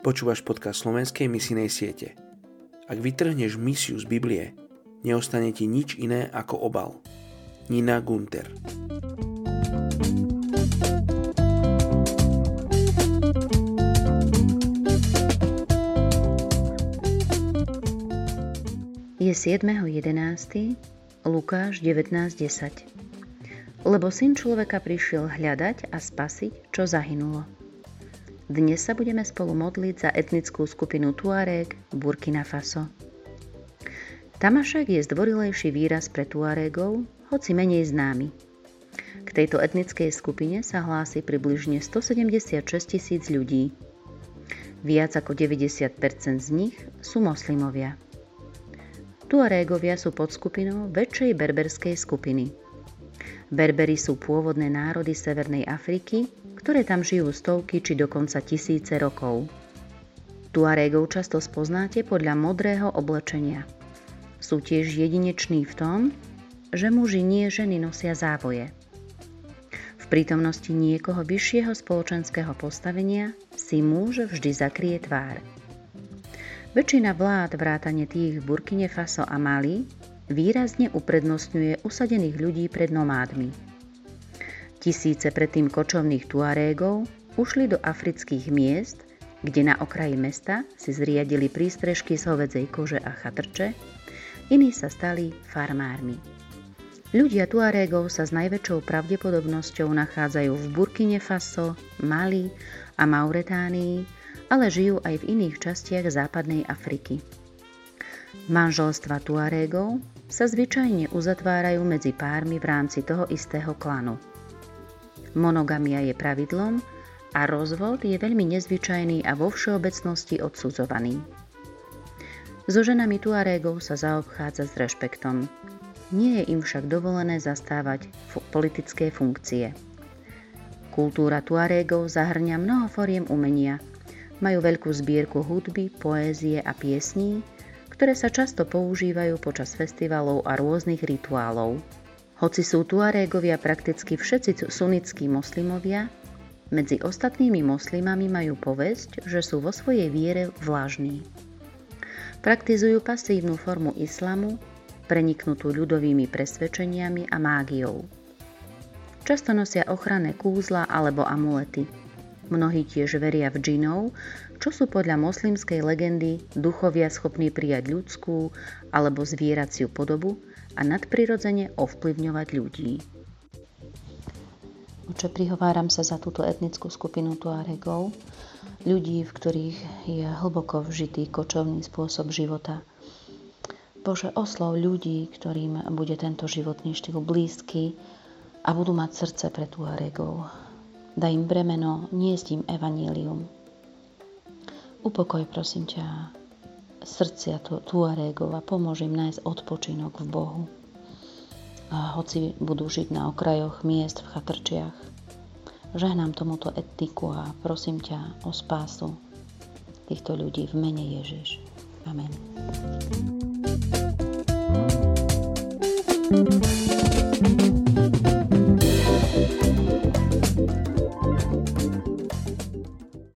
Počúvaš podcast slovenskej misijnej siete. Ak vytrhneš misiu z Biblie, neostane ti nič iné ako obal. Nina Gunter Je 7.11. Lukáš 19.10 Lebo syn človeka prišiel hľadať a spasiť, čo zahynulo. Dnes sa budeme spolu modliť za etnickú skupinu Tuareg Burkina Faso. Tamašek je zdvorilejší výraz pre Tuaregov, hoci menej známy. K tejto etnickej skupine sa hlási približne 176 tisíc ľudí. Viac ako 90% z nich sú moslimovia. Tuarégovia sú podskupinou väčšej berberskej skupiny. Berberi sú pôvodné národy Severnej Afriky, ktoré tam žijú stovky či dokonca tisíce rokov. Tuarégov často spoznáte podľa modrého oblečenia. Sú tiež jedineční v tom, že muži nie ženy nosia závoje. V prítomnosti niekoho vyššieho spoločenského postavenia si muž vždy zakrie tvár. Väčšina vlád vrátane tých v Burkine Faso a Mali výrazne uprednostňuje usadených ľudí pred nomádmi. Tisíce predtým kočovných tuarégov ušli do afrických miest, kde na okraji mesta si zriadili prístrežky z hovedzej kože a chatrče, iní sa stali farmármi. Ľudia Tuarégov sa s najväčšou pravdepodobnosťou nachádzajú v Burkine Faso, Mali a Mauretánii, ale žijú aj v iných častiach západnej Afriky. Manželstva Tuarégov sa zvyčajne uzatvárajú medzi pármi v rámci toho istého klanu – Monogamia je pravidlom a rozvod je veľmi nezvyčajný a vo všeobecnosti odsudzovaný. So ženami Tuarégov sa zaobchádza s rešpektom. Nie je im však dovolené zastávať politické funkcie. Kultúra Tuarégov zahrňa mnoho foriem umenia. Majú veľkú zbierku hudby, poézie a piesní, ktoré sa často používajú počas festivalov a rôznych rituálov. Hoci sú Tuarégovia prakticky všetci sunnickí moslimovia, medzi ostatnými moslimami majú povesť, že sú vo svojej viere vlážni. Praktizujú pasívnu formu islamu, preniknutú ľudovými presvedčeniami a mágiou. Často nosia ochranné kúzla alebo amulety. Mnohí tiež veria v džinov, čo sú podľa moslimskej legendy duchovia schopní prijať ľudskú alebo zvieraciu podobu a nadprirodzene ovplyvňovať ľudí. Oče, prihováram sa za túto etnickú skupinu Tuaregov, ľudí, v ktorých je hlboko vžitý kočovný spôsob života. Bože, oslov ľudí, ktorým bude tento životný štýl blízky a budú mať srdce pre Tuaregov. Daj im bremeno, niesť im evanílium. Upokoj, prosím ťa, srdcia Tuaregov a pomôže nájsť odpočinok v Bohu. A hoci budú žiť na okrajoch miest v chatrčiach, žehnám tomuto etniku a prosím ťa o spásu týchto ľudí v mene Ježiš. Amen. thank you